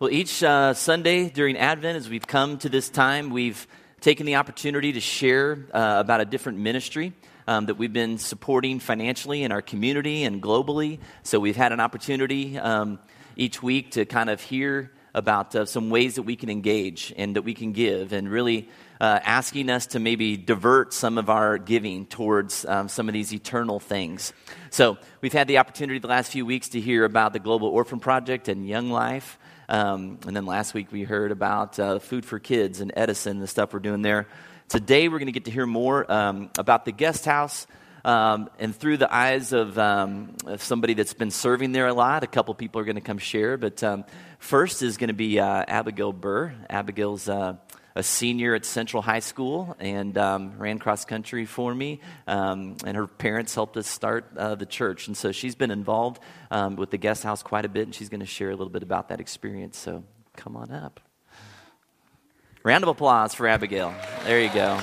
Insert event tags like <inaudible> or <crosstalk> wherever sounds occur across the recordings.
Well, each uh, Sunday during Advent, as we've come to this time, we've taken the opportunity to share uh, about a different ministry um, that we've been supporting financially in our community and globally. So we've had an opportunity um, each week to kind of hear about uh, some ways that we can engage and that we can give, and really uh, asking us to maybe divert some of our giving towards um, some of these eternal things. So we've had the opportunity the last few weeks to hear about the Global Orphan Project and Young Life. Um, and then last week we heard about uh, Food for Kids and Edison, the stuff we're doing there. Today we're going to get to hear more um, about the guest house. Um, and through the eyes of, um, somebody that's been serving there a lot, a couple people are going to come share. But um, first is going to be uh, Abigail Burr. Abigail's uh, a senior at Central High School and um, ran cross country for me. Um, and her parents helped us start uh, the church. And so she's been involved um, with the guest house quite a bit, and she's going to share a little bit about that experience. So come on up. Round of applause for Abigail. There you go.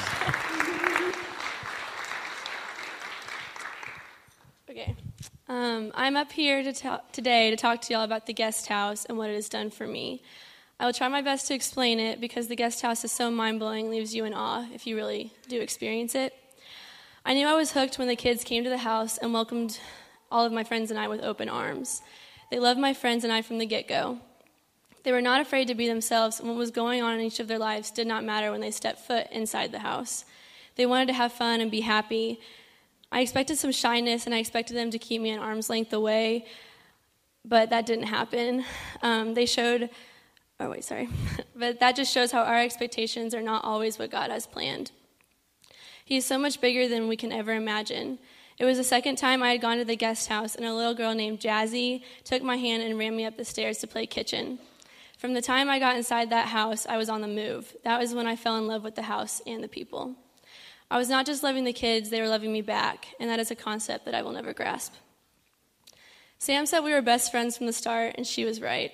Okay. Um, I'm up here to ta- today to talk to y'all about the guest house and what it has done for me. I will try my best to explain it because the guest house is so mind blowing, leaves you in awe if you really do experience it. I knew I was hooked when the kids came to the house and welcomed all of my friends and I with open arms. They loved my friends and I from the get go. They were not afraid to be themselves, and what was going on in each of their lives did not matter when they stepped foot inside the house. They wanted to have fun and be happy. I expected some shyness, and I expected them to keep me an arm's length away, but that didn't happen. Um, they showed Oh, wait, sorry. <laughs> but that just shows how our expectations are not always what God has planned. He is so much bigger than we can ever imagine. It was the second time I had gone to the guest house, and a little girl named Jazzy took my hand and ran me up the stairs to play kitchen. From the time I got inside that house, I was on the move. That was when I fell in love with the house and the people. I was not just loving the kids, they were loving me back, and that is a concept that I will never grasp. Sam said we were best friends from the start, and she was right.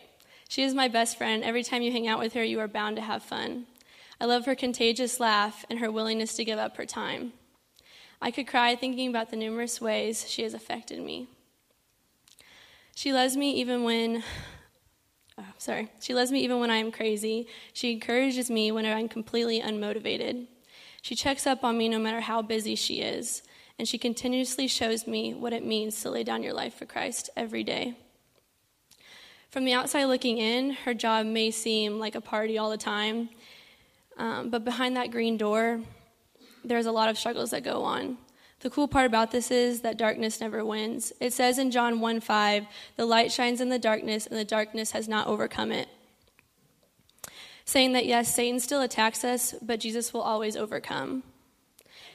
She is my best friend. Every time you hang out with her, you are bound to have fun. I love her contagious laugh and her willingness to give up her time. I could cry thinking about the numerous ways she has affected me. She loves me even when oh, sorry. She loves me even when I am crazy. She encourages me when I'm completely unmotivated. She checks up on me no matter how busy she is, and she continuously shows me what it means to lay down your life for Christ every day. From the outside looking in, her job may seem like a party all the time, um, but behind that green door, there's a lot of struggles that go on. The cool part about this is that darkness never wins. It says in John 1 5, the light shines in the darkness, and the darkness has not overcome it. Saying that yes, Satan still attacks us, but Jesus will always overcome.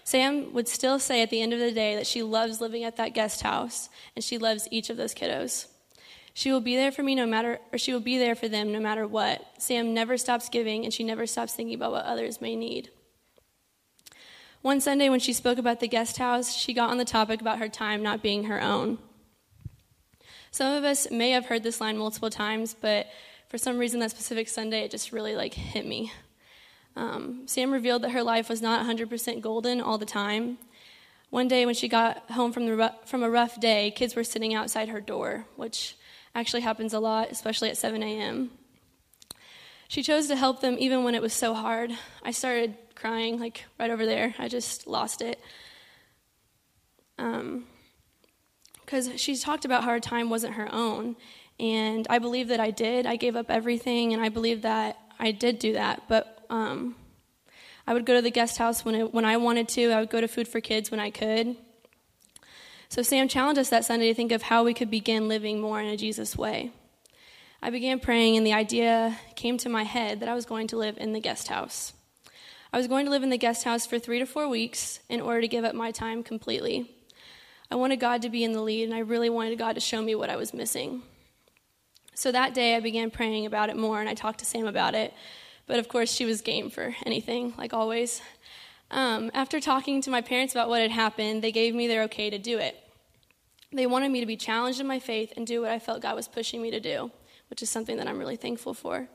Sam would still say at the end of the day that she loves living at that guest house, and she loves each of those kiddos. She will be there for me no matter, or she will be there for them no matter what. Sam never stops giving, and she never stops thinking about what others may need. One Sunday, when she spoke about the guest house, she got on the topic about her time not being her own. Some of us may have heard this line multiple times, but for some reason, that specific Sunday, it just really like hit me. Um, Sam revealed that her life was not 100% golden all the time. One day, when she got home from, the, from a rough day, kids were sitting outside her door, which actually happens a lot, especially at 7 a.m. She chose to help them even when it was so hard. I started crying, like right over there. I just lost it. Because um, she talked about how her time wasn't her own. And I believe that I did. I gave up everything, and I believe that I did do that. But um, I would go to the guest house when, it, when I wanted to, I would go to Food for Kids when I could. So Sam challenged us that Sunday to think of how we could begin living more in a Jesus way. I began praying, and the idea came to my head that I was going to live in the guest house. I was going to live in the guest house for three to four weeks in order to give up my time completely. I wanted God to be in the lead, and I really wanted God to show me what I was missing. So that day, I began praying about it more, and I talked to Sam about it. But of course, she was game for anything, like always. Um, after talking to my parents about what had happened, they gave me their okay to do it. They wanted me to be challenged in my faith and do what I felt God was pushing me to do, which is something that I'm really thankful for.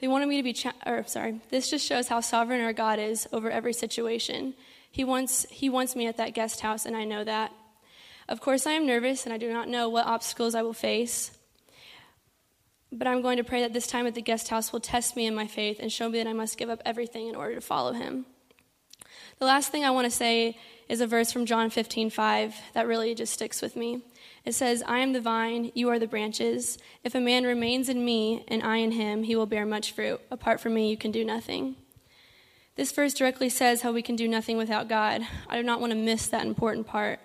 They wanted me to be, cha- or sorry, this just shows how sovereign our God is over every situation. He wants, he wants me at that guest house, and I know that. Of course, I am nervous, and I do not know what obstacles I will face. But I'm going to pray that this time at the guest house will test me in my faith and show me that I must give up everything in order to follow him. The last thing I want to say is a verse from John 15, 5 that really just sticks with me. It says, I am the vine, you are the branches. If a man remains in me and I in him, he will bear much fruit. Apart from me, you can do nothing. This verse directly says how we can do nothing without God. I do not want to miss that important part.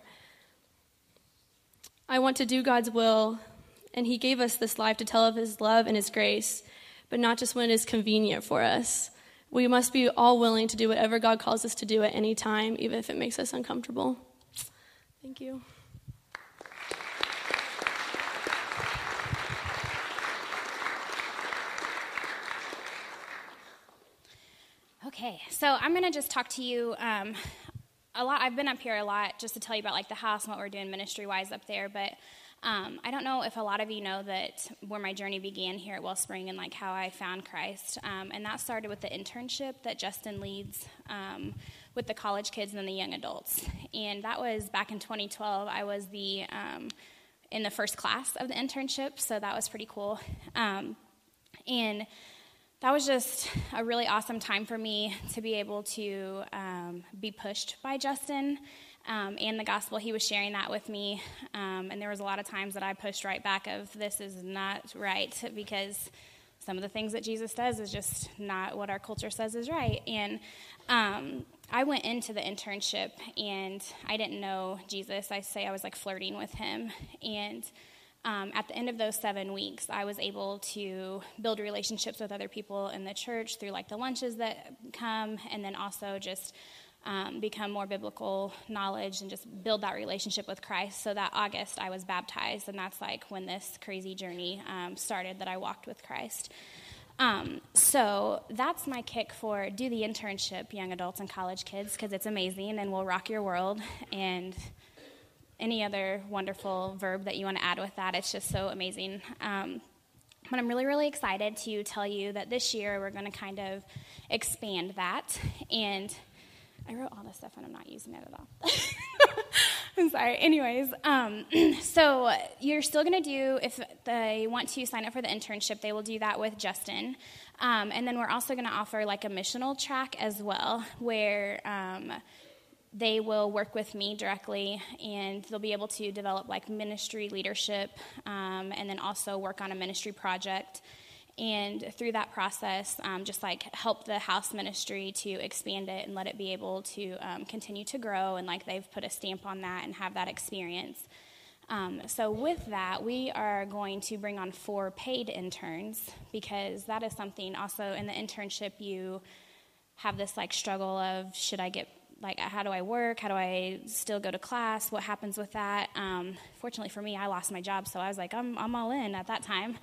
I want to do God's will, and He gave us this life to tell of His love and His grace, but not just when it is convenient for us. We must be all willing to do whatever God calls us to do at any time, even if it makes us uncomfortable. Thank you. Okay, so I'm going to just talk to you um, a lot. I've been up here a lot just to tell you about like the house and what we're doing ministry wise up there, but um, I don't know if a lot of you know that where my journey began here at Wellspring and like how I found Christ, um, and that started with the internship that Justin leads um, with the college kids and then the young adults, and that was back in 2012. I was the um, in the first class of the internship, so that was pretty cool, um, and that was just a really awesome time for me to be able to um, be pushed by Justin um, and the gospel. He was sharing that with me, um, and there was a lot of times that I pushed right back of this is not right because some of the things that Jesus does is just not what our culture says is right. And um, I went into the internship and I didn't know Jesus. I say I was like flirting with him and um, at the end of those seven weeks, I was able to build relationships with other people in the church through like the lunches that come, and then also just um, become more biblical knowledge and just build that relationship with Christ. So that August, I was baptized, and that's like when this crazy journey um, started that I walked with Christ. Um, so that's my kick for do the internship, young adults and college kids, because it's amazing and will rock your world. And any other wonderful verb that you want to add with that. It's just so amazing. Um, but I'm really, really excited to tell you that this year we're going to kind of expand that. And I wrote all this stuff and I'm not using it at all. <laughs> I'm sorry. Anyways, um, <clears throat> so you're still going to do, if they want to sign up for the internship, they will do that with Justin. Um, and then we're also going to offer like a missional track as well, where um, they will work with me directly and they'll be able to develop like ministry leadership um, and then also work on a ministry project and through that process um, just like help the house ministry to expand it and let it be able to um, continue to grow and like they've put a stamp on that and have that experience um, so with that we are going to bring on four paid interns because that is something also in the internship you have this like struggle of should i get like how do I work? How do I still go to class? What happens with that? Um, fortunately for me, I lost my job, so I was like, I'm, I'm all in at that time.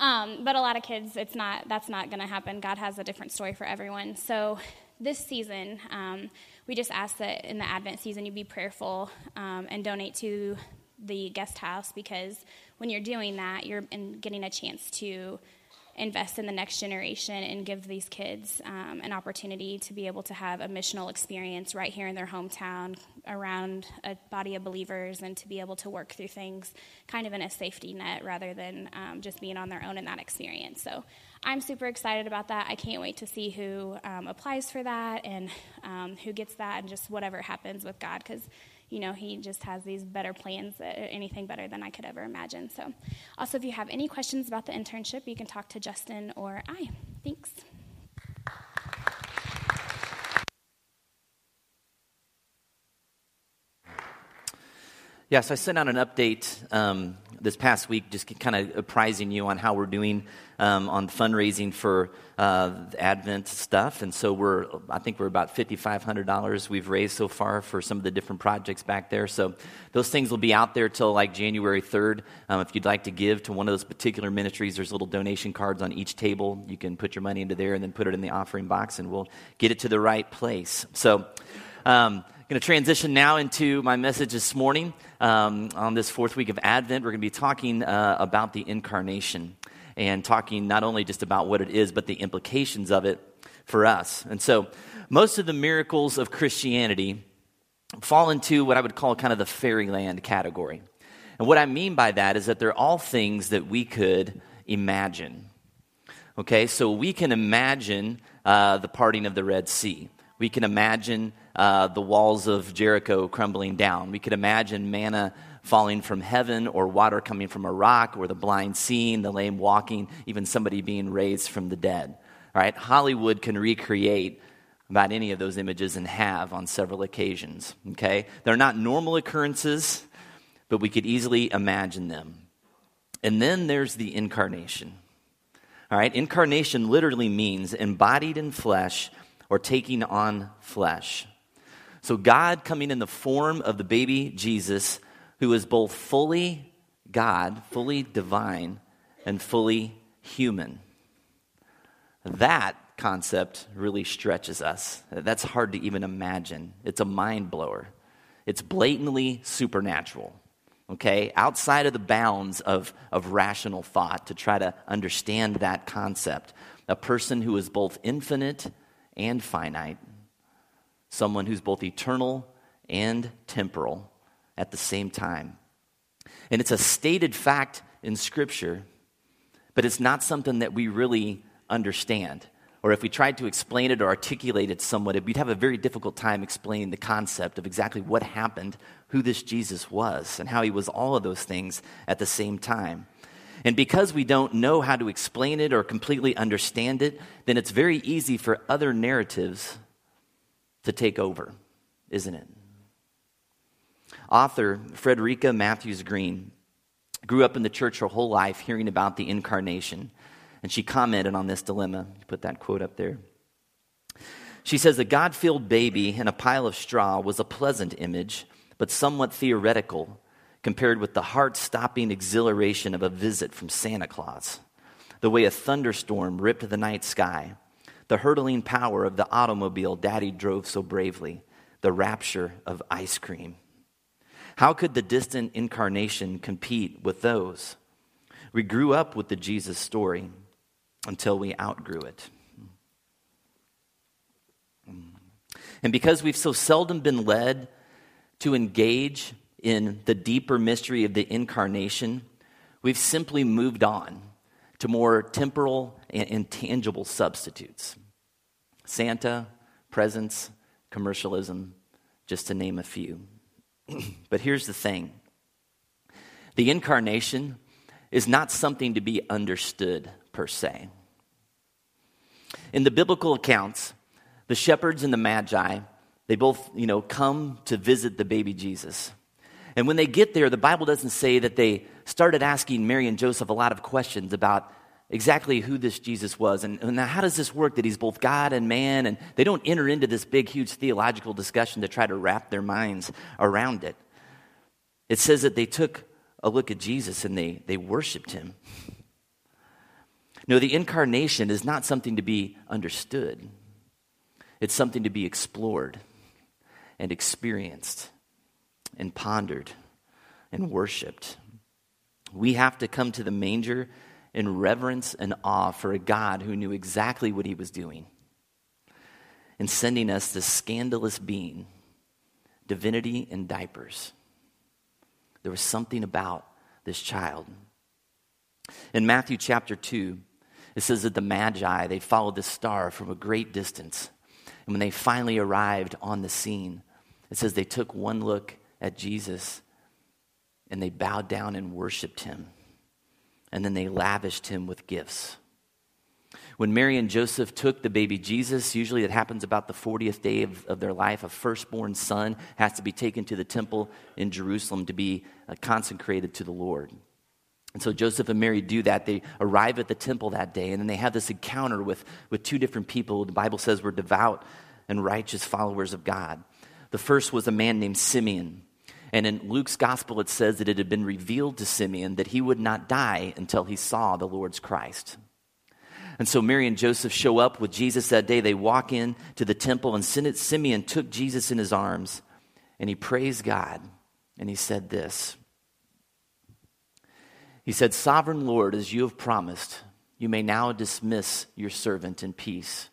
Um, but a lot of kids, it's not. That's not going to happen. God has a different story for everyone. So this season, um, we just ask that in the Advent season you be prayerful um, and donate to the guest house because when you're doing that, you're getting a chance to invest in the next generation and give these kids um, an opportunity to be able to have a missional experience right here in their hometown around a body of believers and to be able to work through things kind of in a safety net rather than um, just being on their own in that experience. So I'm super excited about that. I can't wait to see who um, applies for that and um, who gets that and just whatever happens with God because you know, he just has these better plans, uh, anything better than I could ever imagine. So, also, if you have any questions about the internship, you can talk to Justin or I. Thanks. Yes, I sent out an update um, this past week, just kind of apprising you on how we're doing um, on fundraising for uh, Advent stuff. And so we're, I think we're about $5,500 we've raised so far for some of the different projects back there. So those things will be out there till like January 3rd. Um, if you'd like to give to one of those particular ministries, there's little donation cards on each table. You can put your money into there and then put it in the offering box, and we'll get it to the right place. So, um, going to transition now into my message this morning. Um, on this fourth week of Advent, we're going to be talking uh, about the incarnation and talking not only just about what it is, but the implications of it for us. And so, most of the miracles of Christianity fall into what I would call kind of the fairyland category. And what I mean by that is that they're all things that we could imagine. Okay, so we can imagine uh, the parting of the Red Sea. We can imagine uh, the walls of Jericho crumbling down. We could imagine manna falling from heaven or water coming from a rock or the blind seeing, the lame walking, even somebody being raised from the dead. All right, Hollywood can recreate about any of those images and have on several occasions. Okay, they're not normal occurrences, but we could easily imagine them. And then there's the incarnation. All right, incarnation literally means embodied in flesh or taking on flesh. So, God coming in the form of the baby Jesus, who is both fully God, fully divine, and fully human. That concept really stretches us. That's hard to even imagine. It's a mind blower. It's blatantly supernatural, okay? Outside of the bounds of, of rational thought to try to understand that concept. A person who is both infinite and finite, someone who's both eternal and temporal at the same time. And it's a stated fact in Scripture, but it's not something that we really understand. Or if we tried to explain it or articulate it somewhat, we'd have a very difficult time explaining the concept of exactly what happened, who this Jesus was, and how he was all of those things at the same time. And because we don't know how to explain it or completely understand it, then it's very easy for other narratives to take over, isn't it? Author Frederica Mathewes-Green grew up in the church her whole life hearing about the incarnation. And she commented on this dilemma. Put that quote up there. She says, A God filled baby in a pile of straw was a pleasant image, but somewhat theoretical compared with the heart stopping exhilaration of a visit from Santa Claus, the way a thunderstorm ripped the night sky, the hurtling power of the automobile daddy drove so bravely, the rapture of ice cream. How could the distant incarnation compete with those? We grew up with the Jesus story until we outgrew it. And because we've so seldom been led to engage in the deeper mystery of the incarnation, we've simply moved on to more temporal intangible substitutes Santa, presents, commercialism, just to name a few. <clears throat> but here's the thing the incarnation is not something to be understood per se. In the biblical accounts, the shepherds and the magi, they both, you know, come to visit the baby Jesus. And when they get there, the Bible doesn't say that they started asking Mary and Joseph a lot of questions about exactly who this Jesus was and, and how does this work that he's both God and man. And they don't enter into this big, huge theological discussion to try to wrap their minds around it. It says that they took a look at Jesus and they, they worshiped him. No, the incarnation is not something to be understood, it's something to be explored and experienced and pondered and worshiped. We have to come to the manger in reverence and awe for a God who knew exactly what he was doing in sending us this scandalous being, divinity in diapers. There was something about this child. In Matthew chapter 2, it says that the Magi, they followed the star from a great distance. And when they finally arrived on the scene, it says they took one look at Jesus and they bowed down and worshiped him. And then they lavished him with gifts. When Mary and Joseph took the baby Jesus, usually it happens about the 40th day of, of their life, a firstborn son has to be taken to the temple in Jerusalem to be uh, consecrated to the Lord. And so Joseph and Mary do that. They arrive at the temple that day, and then they have this encounter with, with two different people. The Bible says were devout and righteous followers of God. The first was a man named Simeon. And in Luke's gospel, it says that it had been revealed to Simeon that he would not die until he saw the Lord's Christ. And so Mary and Joseph show up with Jesus that day. They walk in to the temple, and Simeon took Jesus in his arms, and he praised God, and he said this. He said, Sovereign Lord, as you have promised, you may now dismiss your servant in peace.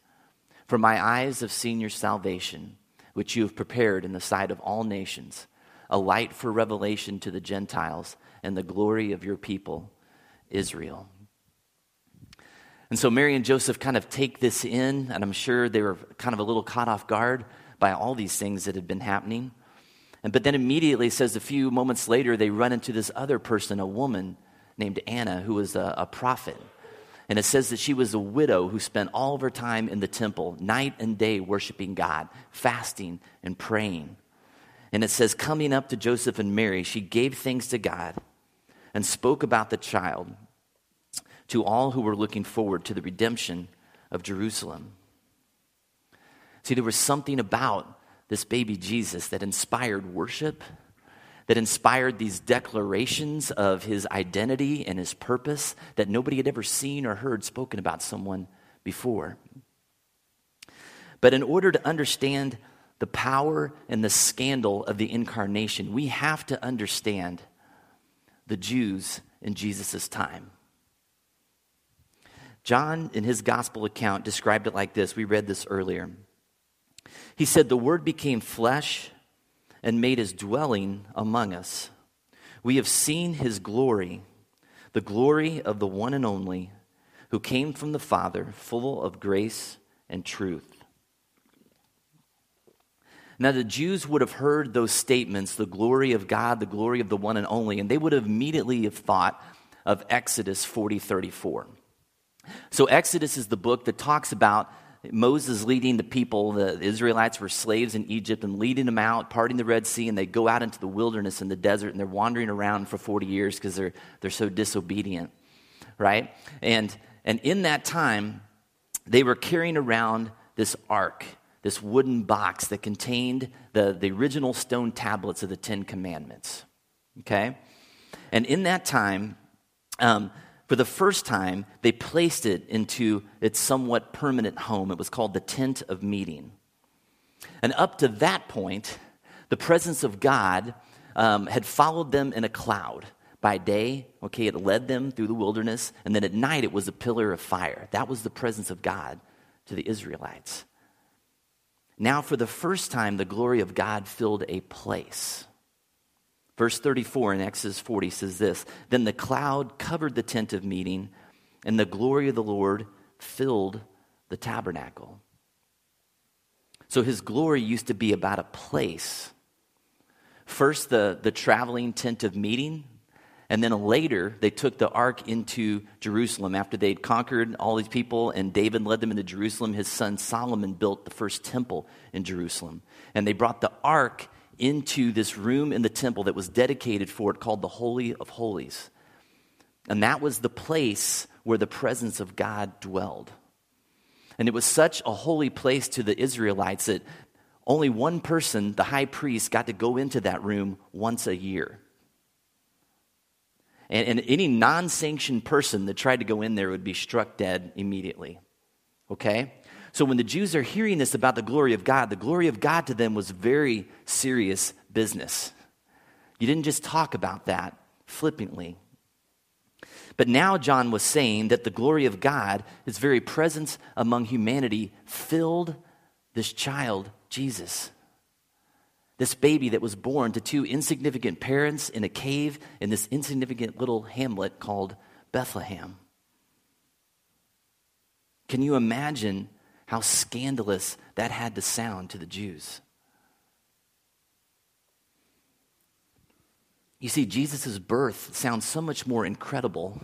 For my eyes have seen your salvation, which you have prepared in the sight of all nations a light for revelation to the Gentiles and the glory of your people, Israel. And so Mary and Joseph kind of take this in, and I'm sure they were kind of a little caught off guard by all these things that had been happening. And but then immediately says a few moments later they run into this other person, a woman named Anna, who was a, a prophet. And it says that she was a widow who spent all of her time in the temple, night and day, worshiping God, fasting and praying. And it says, coming up to Joseph and Mary, she gave thanks to God and spoke about the child to all who were looking forward to the redemption of Jerusalem. See, there was something about this baby Jesus that inspired worship, that inspired these declarations of his identity and his purpose that nobody had ever seen or heard spoken about someone before. But in order to understand the power and the scandal of the incarnation, we have to understand the Jews in Jesus' time. John, in his gospel account, described it like this. We read this earlier. He said, The Word became flesh and made his dwelling among us. We have seen his glory, the glory of the one and only, who came from the Father, full of grace and truth. Now, the Jews would have heard those statements, the glory of God, the glory of the one and only, and they would have immediately have thought of Exodus 40 34. So, Exodus is the book that talks about Moses leading the people. The Israelites were slaves in Egypt and leading them out, parting the Red Sea, and they go out into the wilderness in the desert and they're wandering around for 40 years because they're, they're so disobedient, right? And, and in that time, they were carrying around this ark this wooden box that contained the, the original stone tablets of the Ten Commandments. Okay? And in that time, um, for the first time, they placed it into its somewhat permanent home. It was called the Tent of Meeting. And up to that point, the presence of God um, had followed them in a cloud. By day, okay, it led them through the wilderness, and then at night it was a pillar of fire. That was the presence of God to the Israelites. Now, for the first time, the glory of God filled a place. Verse 34 in Exodus 40 says this Then the cloud covered the tent of meeting, and the glory of the Lord filled the tabernacle. So his glory used to be about a place. First, the, the traveling tent of meeting, and then later, they took the ark into Jerusalem after they'd conquered all these people, and David led them into Jerusalem. His son Solomon built the first temple in Jerusalem. And they brought the ark into this room in the temple that was dedicated for it called the Holy of Holies. And that was the place where the presence of God dwelled. And it was such a holy place to the Israelites that only one person, the high priest, got to go into that room once a year. And, and any non sanctioned person that tried to go in there would be struck dead immediately. Okay? So when the Jews are hearing this about the glory of God, the glory of God to them was very serious business. You didn't just talk about that flippantly. But now John was saying that the glory of God, his very presence among humanity, filled this child, Jesus. This baby that was born to two insignificant parents in a cave in this insignificant little hamlet called Bethlehem. Can you imagine how scandalous that had to sound to the Jews? You see, Jesus' birth sounds so much more incredible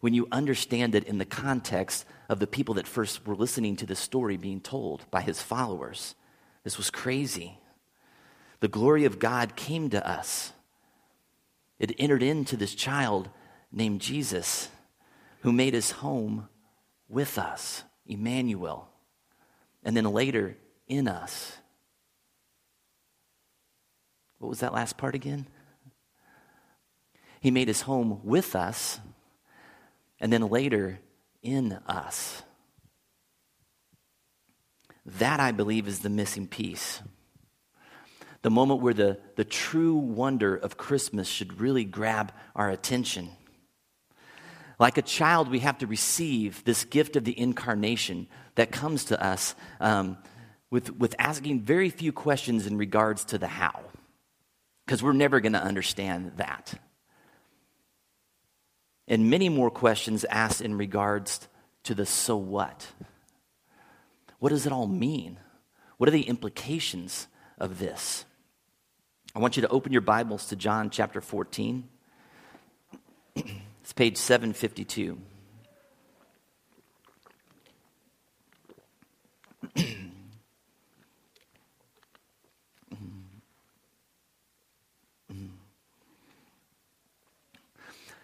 when you understand it in the context of the people that first were listening to the story being told by his followers. This was crazy the glory of God came to us. It entered into this child named Jesus, who made his home with us, Emmanuel, and then later in us. What was that last part again? He made his home with us, and then later in us. That, I believe, is the missing piece the moment where the, the true wonder of Christmas should really grab our attention. Like a child, we have to receive this gift of the incarnation that comes to us um, with, with asking very few questions in regards to the how, because we're never going to understand that. And many more questions asked in regards to the so what. What does it all mean? What are the implications of this? I want you to open your Bibles to John chapter 14. It's page 752.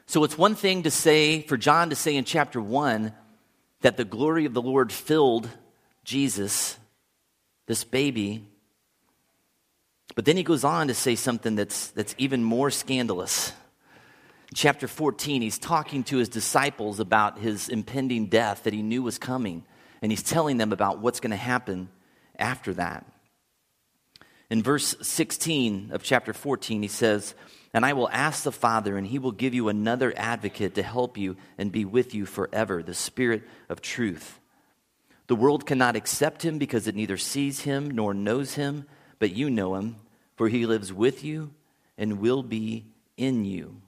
So it's one thing to say, for John to say in chapter 1 that the glory of the Lord filled Jesus, this baby. But then he goes on to say something that's, that's even more scandalous. Chapter 14, he's talking to his disciples about his impending death that he knew was coming, and he's telling them about what's going to happen after that. In verse 16 of chapter 14, he says, And I will ask the Father, and he will give you another advocate to help you and be with you forever, the Spirit of truth. The world cannot accept him because it neither sees him nor knows him, but you know him, for he lives with you and will be in you.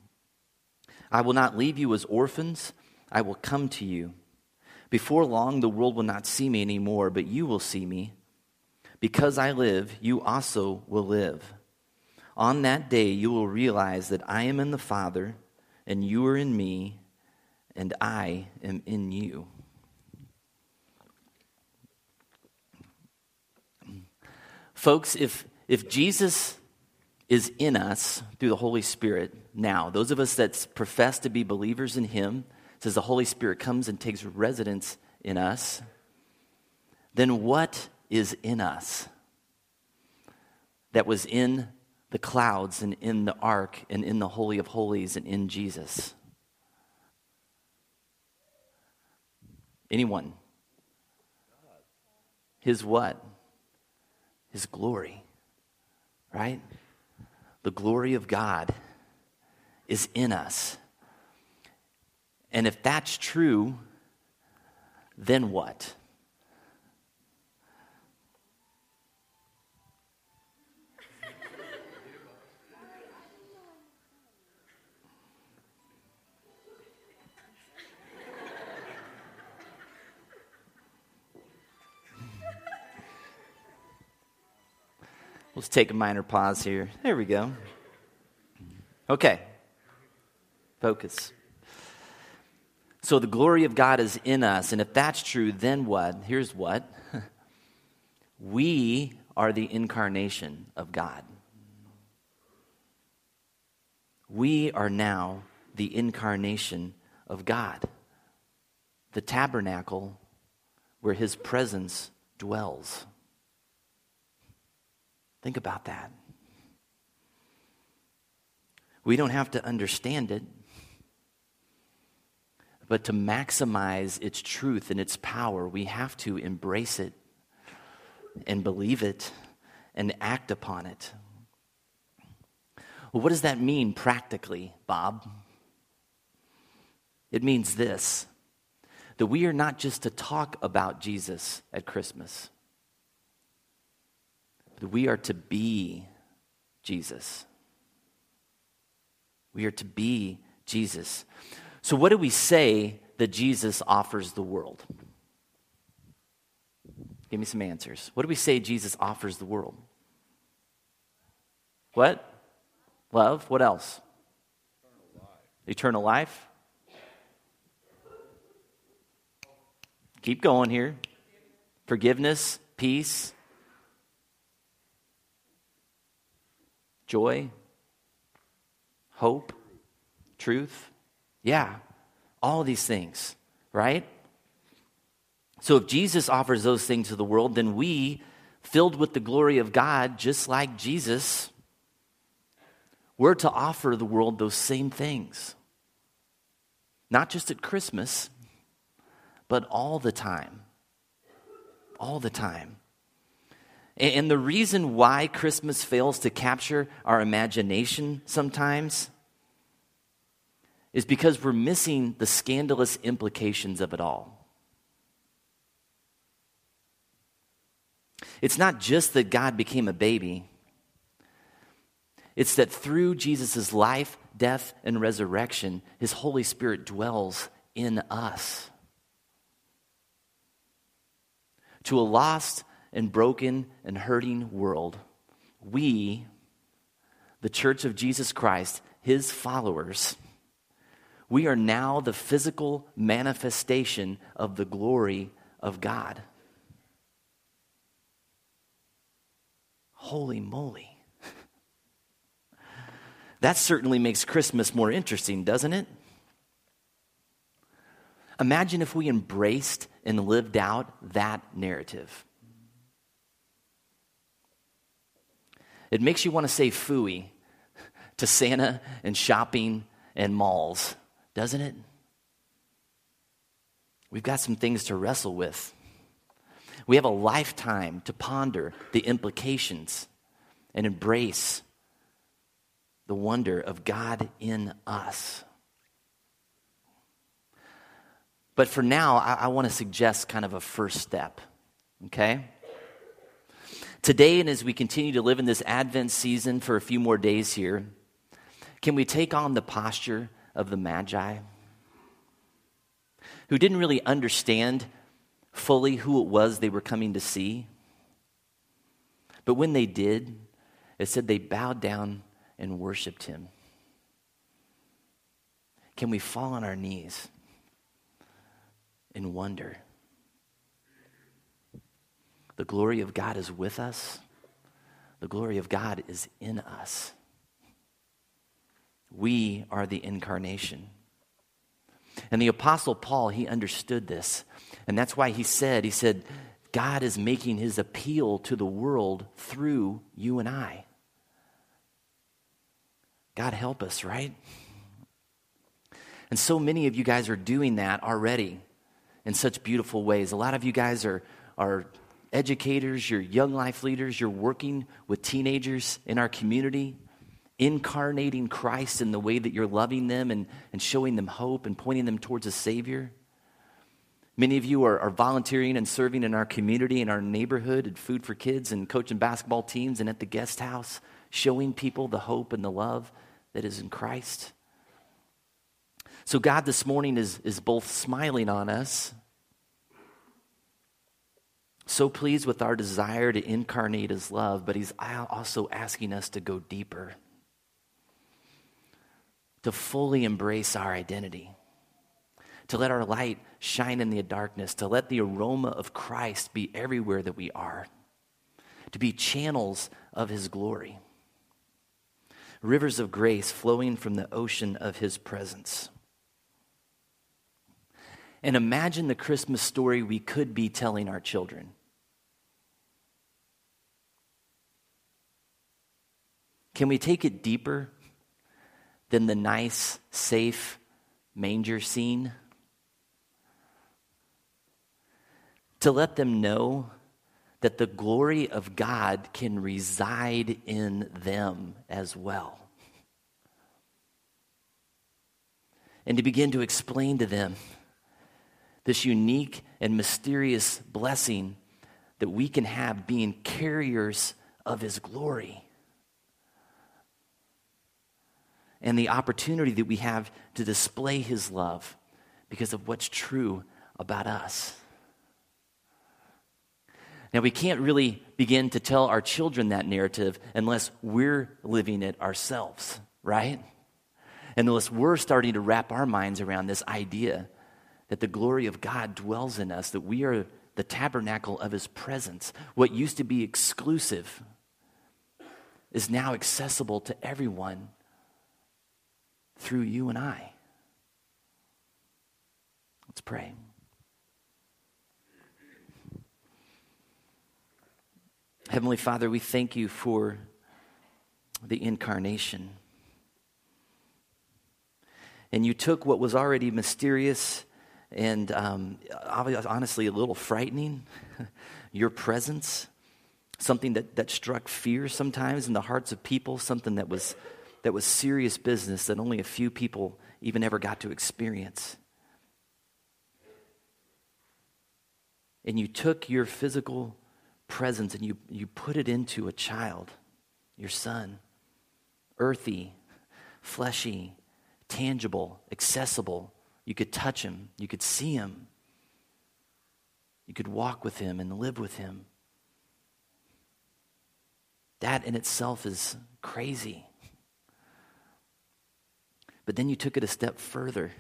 I will not leave you as orphans, I will come to you. Before long, the world will not see me anymore, but you will see me. Because I live, you also will live. On that day, you will realize that I am in the Father, and you are in me, and I am in you. Folks, if, if Jesus is in us through the Holy Spirit now, those of us that profess to be believers in Him, says the Holy Spirit comes and takes residence in us, then what is in us that was in the clouds and in the ark and in the Holy of Holies and in Jesus? Anyone? His what? His glory, right? The glory of God is in us. And if that's true, then what? Let's take a minor pause here. There we go. Okay. Focus. So the glory of God is in us. And if that's true, then what? Here's what <laughs> we are the incarnation of God. We are now the incarnation of God, the tabernacle where his presence dwells. Think about that. We don't have to understand it, but to maximize its truth and its power, we have to embrace it and believe it and act upon it. Well, what does that mean practically, Bob? It means this that we are not just to talk about Jesus at Christmas that we are to be Jesus. We are to be Jesus. So, what do we say that Jesus offers the world? Give me some answers. What do we say Jesus offers the world? What? Love. What else? Eternal life. Eternal life. Keep going here. Forgiveness, peace, joy, hope, truth. Yeah, all these things, right? So if Jesus offers those things to the world, then we, filled with the glory of God, just like Jesus, we're to offer the world those same things. Not just at Christmas, but all the time. All the time. And the reason why Christmas fails to capture our imagination sometimes is because we're missing the scandalous implications of it all. It's not just that God became a baby, it's that through Jesus' life, death, and resurrection, his Holy Spirit dwells in us. to a lost and broken and hurting world, we, the Church of Jesus Christ, his followers, we are now the physical manifestation of the glory of God. Holy moly. <laughs> That certainly makes Christmas more interesting, doesn't it? Imagine if we embraced and lived out that narrative. It makes you want to say fooey to Santa and shopping and malls, doesn't it? We've got some things to wrestle with. We have a lifetime to ponder the implications and embrace the wonder of God in us. But for now, I, I want to suggest kind of a first step, okay? Today, and as we continue to live in this Advent season for a few more days here, can we take on the posture of the Magi? Who didn't really understand fully who it was they were coming to see. But when they did, it said they bowed down and worshiped him. Can we fall on our knees in wonder? The glory of God is with us. The glory of God is in us. We are the incarnation. And the Apostle Paul, he understood this. And that's why he said, he said, God is making his appeal to the world through you and I. God help us, right? And so many of you guys are doing that already in such beautiful ways. A lot of you guys are, are educators, you're young life leaders, you're working with teenagers in our community, incarnating Christ in the way that you're loving them and, and showing them hope and pointing them towards a Savior. Many of you are, are volunteering and serving in our community, in our neighborhood, at Food for Kids and coaching basketball teams and at the guest house, showing people the hope and the love that is in Christ. So, God this morning is, is both smiling on us, so pleased with our desire to incarnate His love, but He's also asking us to go deeper, to fully embrace our identity, to let our light shine in the darkness, to let the aroma of Christ be everywhere that we are, to be channels of His glory rivers of grace flowing from the ocean of his presence. And imagine the Christmas story we could be telling our children. Can we take it deeper than the nice, safe manger scene? To let them know that the glory of God can reside in them as well. And to begin to explain to them this unique and mysterious blessing that we can have being carriers of His glory. And the opportunity that we have to display His love because of what's true about us. Now, we can't really begin to tell our children that narrative unless we're living it ourselves, right? Unless we're starting to wrap our minds around this idea that the glory of God dwells in us, that we are the tabernacle of his presence. What used to be exclusive is now accessible to everyone through you and I. Let's pray. Heavenly Father, we thank you for the incarnation. And you took what was already mysterious and um, honestly a little frightening, <laughs> your presence, something that, that struck fear sometimes in the hearts of people, something that was, that was serious business that only a few people even ever got to experience. And you took your physical presence and you, you put it into a child, your son, earthy, fleshy, tangible, accessible. You could touch him, you could see him, you could walk with him and live with him. That in itself is crazy. But then you took it a step further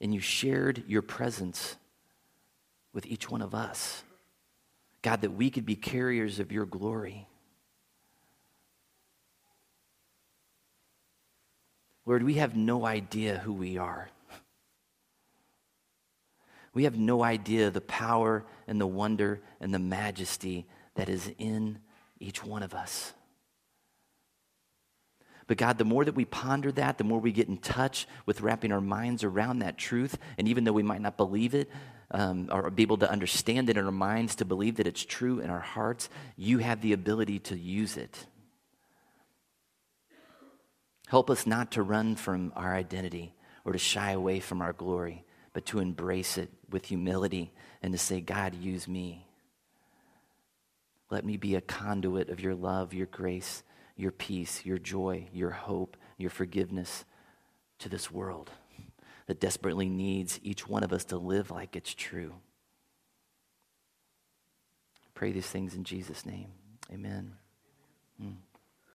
and you shared your presence with each one of us. God, that we could be carriers of your glory. Lord, we have no idea who we are. We have no idea the power and the wonder and the majesty that is in each one of us. But God, the more that we ponder that, the more we get in touch with wrapping our minds around that truth. And even though we might not believe it um, or be able to understand it in our minds, to believe that it's true in our hearts, you have the ability to use it. Help us not to run from our identity or to shy away from our glory, but to embrace it with humility and to say, God, use me. Let me be a conduit of your love, your grace, your peace, your joy, your hope, your forgiveness to this world that desperately needs each one of us to live like it's true. pray these things in Jesus' name. Amen. Mm.